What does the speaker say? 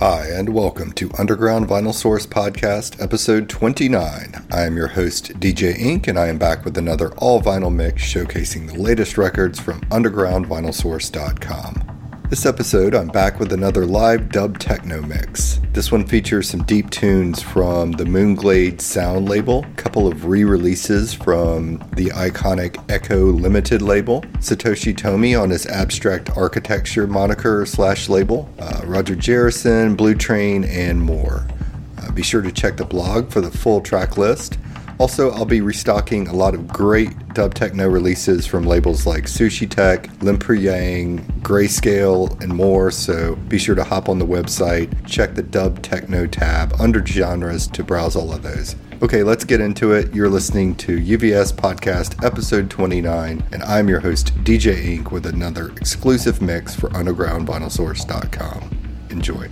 Hi, and welcome to Underground Vinyl Source Podcast, episode 29. I am your host, DJ Ink, and I am back with another all vinyl mix showcasing the latest records from undergroundvinylsource.com. This episode, I'm back with another live dub techno mix. This one features some deep tunes from the Moonglade Sound label, a couple of re releases from the iconic Echo Limited label, Satoshi Tomiie on his Abstract Architecture moniker slash label, uh, Roger Gerressen, Blue Train, and more. Uh, be sure to check the blog for the full track list. Also, I'll be restocking a lot of great dub techno releases from labels like Sushitech, Limpur Yang, Grayscale, and more. So be sure to hop on the website, check the dub techno tab under genres to browse all of those. Okay, let's get into it. You're listening to UVS Podcast, episode 29, and I'm your host, DJ Ink, with another exclusive mix for UndergroundVinylSource.com. Enjoy.